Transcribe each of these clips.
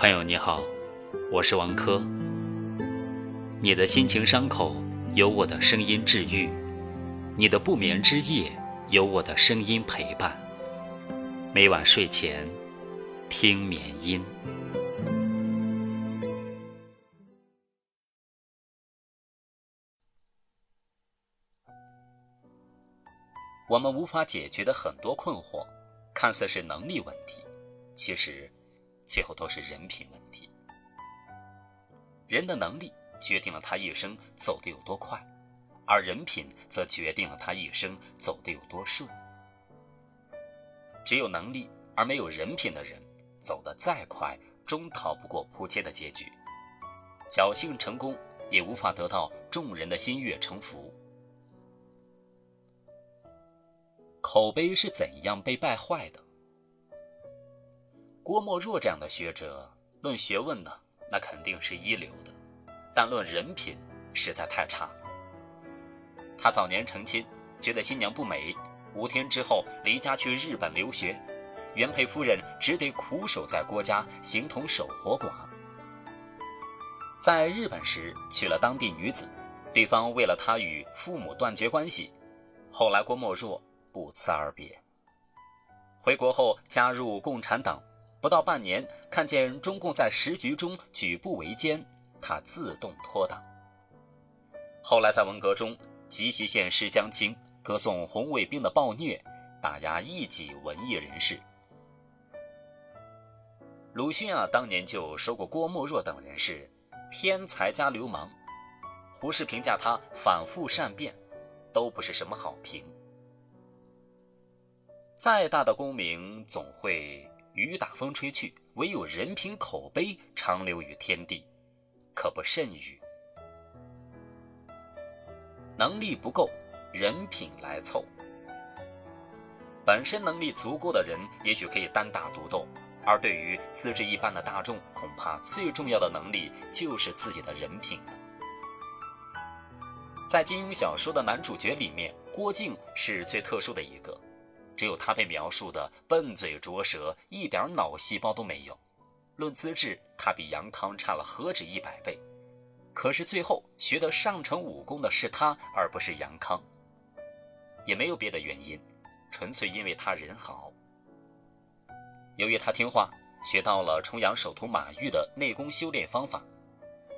朋友你好，我是王珂。你的心情伤口有我的声音治愈，你的不眠之夜有我的声音陪伴。每晚睡前听眠音。我们无法解决的很多困惑，看似是能力问题，其实最后都是人品问题。人的能力决定了他一生走得有多快，而人品则决定了他一生走得有多顺。只有能力而没有人品的人，走得再快，终逃不过扑街的结局。侥幸成功，也无法得到众人的心悦诚服。口碑是怎样被败坏的？郭沫若这样的学者，论学问呢，那肯定是一流的，但论人品实在太差。他早年成亲，觉得新娘不美，五天之后离家去日本留学，原配夫人只得苦守在郭家，形同守活寡。在日本时娶了当地女子，对方为了他与父母断绝关系，后来郭沫若。不辞而别。回国后加入共产党，不到半年，看见中共在时局中举步维艰，他自动脱党。后来在文革中急袭县师江青，歌颂红卫兵的暴虐，打压异己文艺人士。鲁迅啊，当年就说过郭沫若等人是天才加流氓。胡适评价他反复善变，都不是什么好评。再大的功名总会雨打风吹去，唯有人品口碑长留于天地，可不甚于。能力不够，人品来凑。本身能力足够的人，也许可以单打独斗；而对于资质一般的大众，恐怕最重要的能力就是自己的人品了。在金庸小说的男主角里面，郭靖是最特殊的一个。只有他被描述的笨嘴拙舌，一点脑细胞都没有。论资质，他比杨康差了何止一百倍。可是最后学得上乘武功的是他，而不是杨康。也没有别的原因，纯粹因为他人好。由于他听话，学到了重阳首徒马玉的内功修炼方法。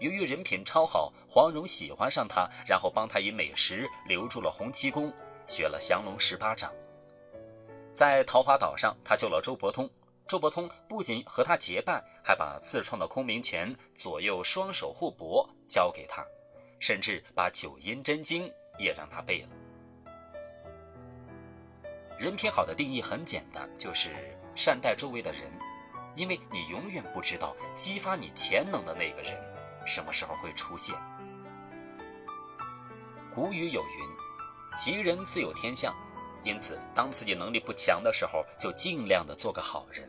由于人品超好，黄蓉喜欢上他，然后帮他以美食留住了洪七公，学了降龙十八掌。在桃花岛上，他救了周伯通。周伯通不仅和他结拜，还把自创的空明拳左右双手互搏交给他，甚至把九阴真经也让他背了。人品好的定义很简单，就是善待周围的人，因为你永远不知道激发你潜能的那个人什么时候会出现。古语有云：“吉人自有天相。”因此，当自己能力不强的时候，就尽量的做个好人，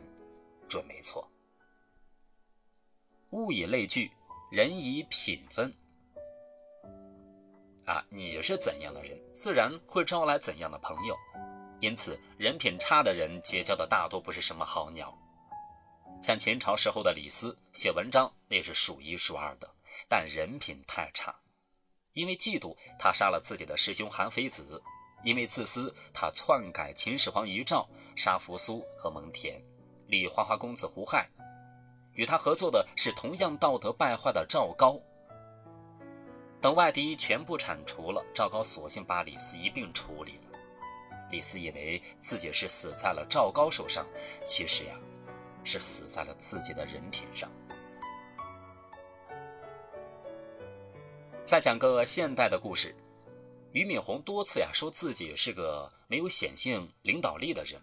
准没错。物以类聚，人以品分。啊，你是怎样的人，自然会招来怎样的朋友。因此，人品差的人结交的大多不是什么好鸟。像秦朝时候的李斯，写文章那是数一数二的，但人品太差。因为嫉妒，他杀了自己的师兄韩非子。因为自私，他篡改秦始皇遗诏，杀扶苏和蒙恬，立花花公子胡亥。与他合作的是同样道德败坏的赵高。等外敌全部铲除了，赵高索性把李斯一并处理了。李斯以为自己是死在了赵高手上，其实呀，是死在了自己的人品上。再讲个现代的故事。俞敏洪多次呀说自己是个没有显性领导力的人，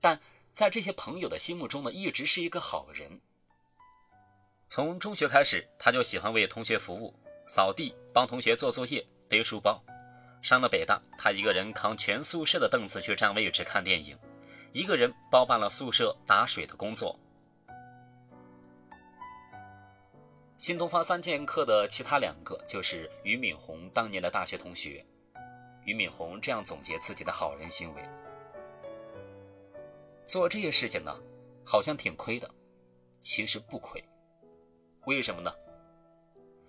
但在这些朋友的心目中呢，一直是一个好人。从中学开始，他就喜欢为同学服务，扫地、帮同学做作业、背书包。上了北大，他一个人扛全宿舍的凳子去占位置看电影，一个人包办了宿舍打水的工作。新东方三剑客的其他两个就是俞敏洪当年的大学同学。俞敏洪这样总结自己的好人行为：做这些事情呢，好像挺亏的，其实不亏。为什么呢？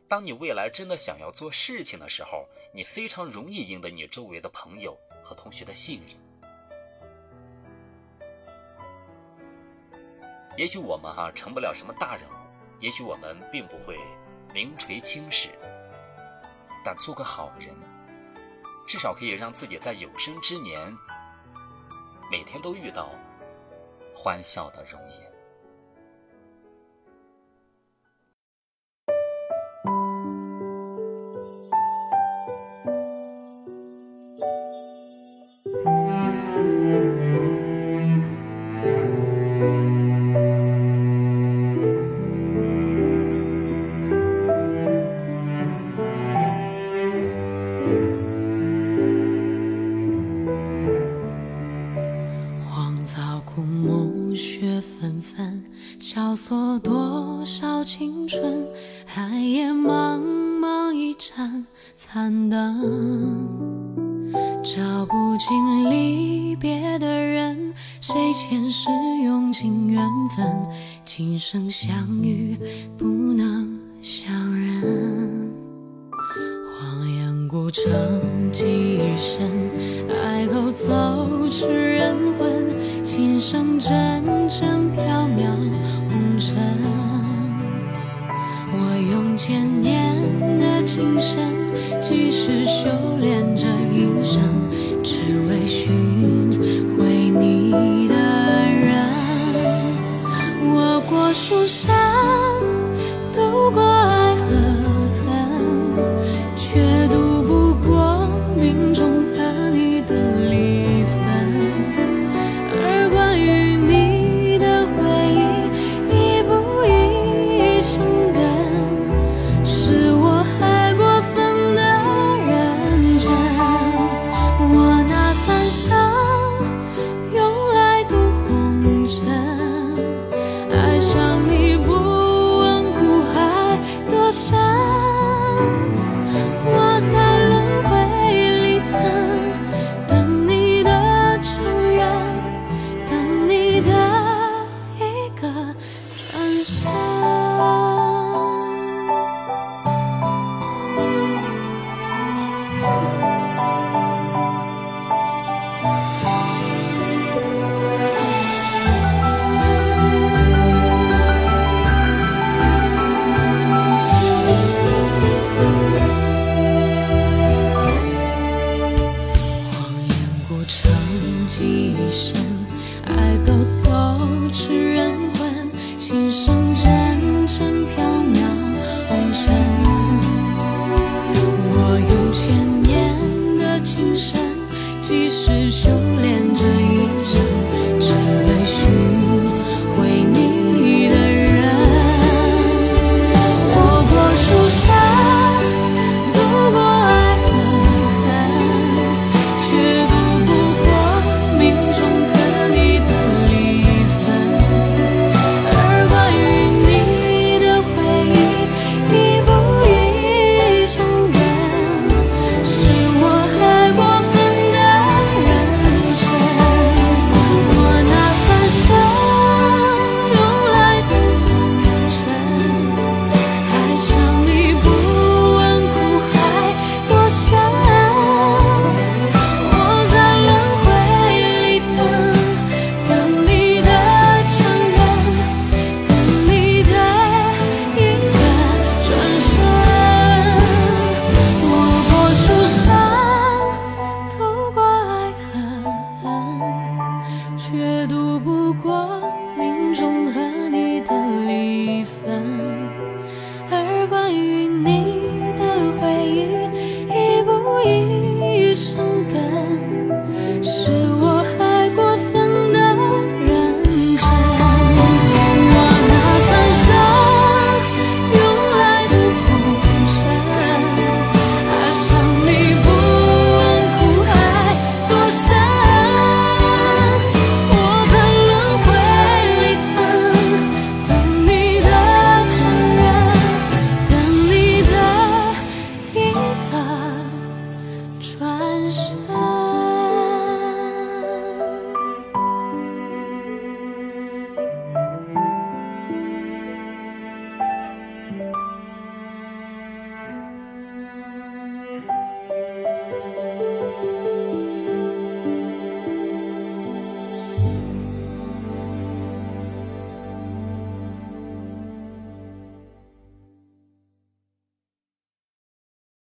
当你未来真的想要做事情的时候，你非常容易赢得你周围的朋友和同学的信任。也许我们哈成不了什么大人物，也许我们并不会名垂青史，但做个好人，至少可以让自己在有生之年每天都遇到欢笑的容颜。残灯，照不尽离别的人，谁前世用尽缘分，今生相遇不能相认。荒烟孤城几深，爱后走痴人魂，心声阵阵飘渺。尘，我用千年的情深，果树上